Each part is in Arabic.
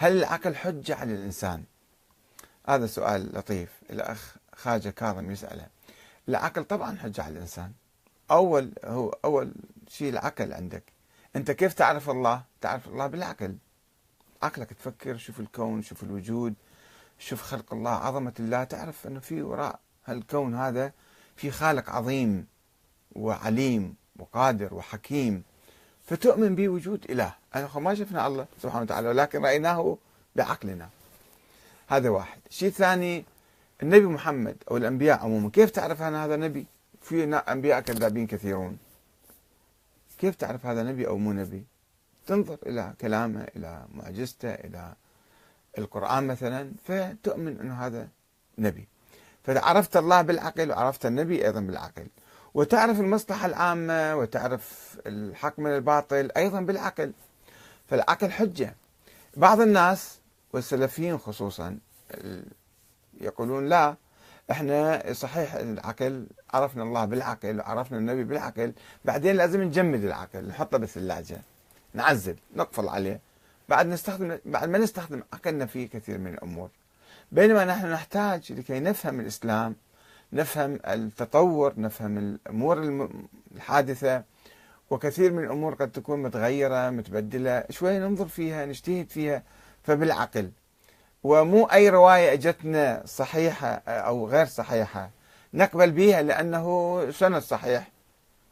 هل العقل حجة على الإنسان؟ هذا سؤال لطيف. الأخ خاجة كاظم يسأله. العقل طبعا حجة على الإنسان. أول هو أول شيء العقل عندك. أنت كيف تعرف الله؟ تعرف الله بالعقل. عقلك تفكر شوف الكون شوف الوجود شوف خلق الله. عظمة الله تعرف أنه في وراء هالكون هذا في خالق عظيم وعليم وقادر وحكيم. فتؤمن بوجود إله. أنا ما شفنا الله سبحانه وتعالى ولكن رأيناه بعقلنا. هذا واحد. الشيء الثاني النبي محمد أو الأنبياء عموما كيف تعرف أن هذا نبي؟ في أنبياء كذابين كثيرون. كيف تعرف هذا نبي أو مو نبي؟ تنظر إلى كلامه إلى معجزته إلى القرآن مثلا فتؤمن أنه هذا نبي. فعرفت الله بالعقل وعرفت النبي أيضا بالعقل. وتعرف المصلحة العامة وتعرف الحق من الباطل أيضا بالعقل. فالعقل حجة. بعض الناس والسلفيين خصوصا يقولون لا إحنا صحيح العقل عرفنا الله بالعقل وعرفنا النبي بالعقل. بعدين لازم نجمد العقل نحطه بالثلاجه نعزل نقفل عليه. بعد نستخدم بعد ما نستخدم عقلنا في كثير من الأمور. بينما نحن نحتاج لكي نفهم الإسلام نفهم التطور نفهم الأمور الحادثة وكثير من الأمور قد تكون متغيرة متبدلة شوي ننظر فيها نجتهد فيها فبالعقل. ومو أي رواية أجتنا صحيحة أو غير صحيحة. نقبل بها لأنه سند صحيح.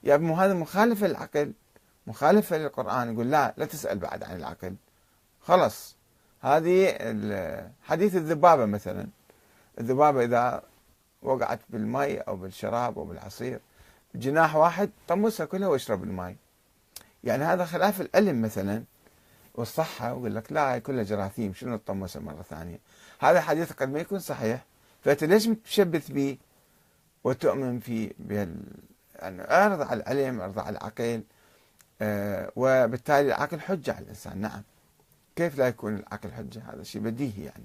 يا مو هذا مخالفه للعقل مخالفه للقرآن. يقول لا لا تسأل بعد عن العقل. خلص هذه حديث الذبابة مثلا. الذبابة إذا وقعت بالماء أو بالشراب أو بالعصير. جناح واحد طمسها كلها واشرب الماء. يعني هذا خلاف العلم مثلا والصحة ويقول لك لا هاي كلها جراثيم شنو تطمسها مرة ثانية؟ هذا حديث قد ما يكون صحيح. فأنت ليش تشبث به وتؤمن في بهال يعني اعرض على العلم اعرض على العقل آه وبالتالي العقل حجة على الإنسان. نعم. كيف لا يكون العقل حجة؟ هذا شيء بديهي يعني.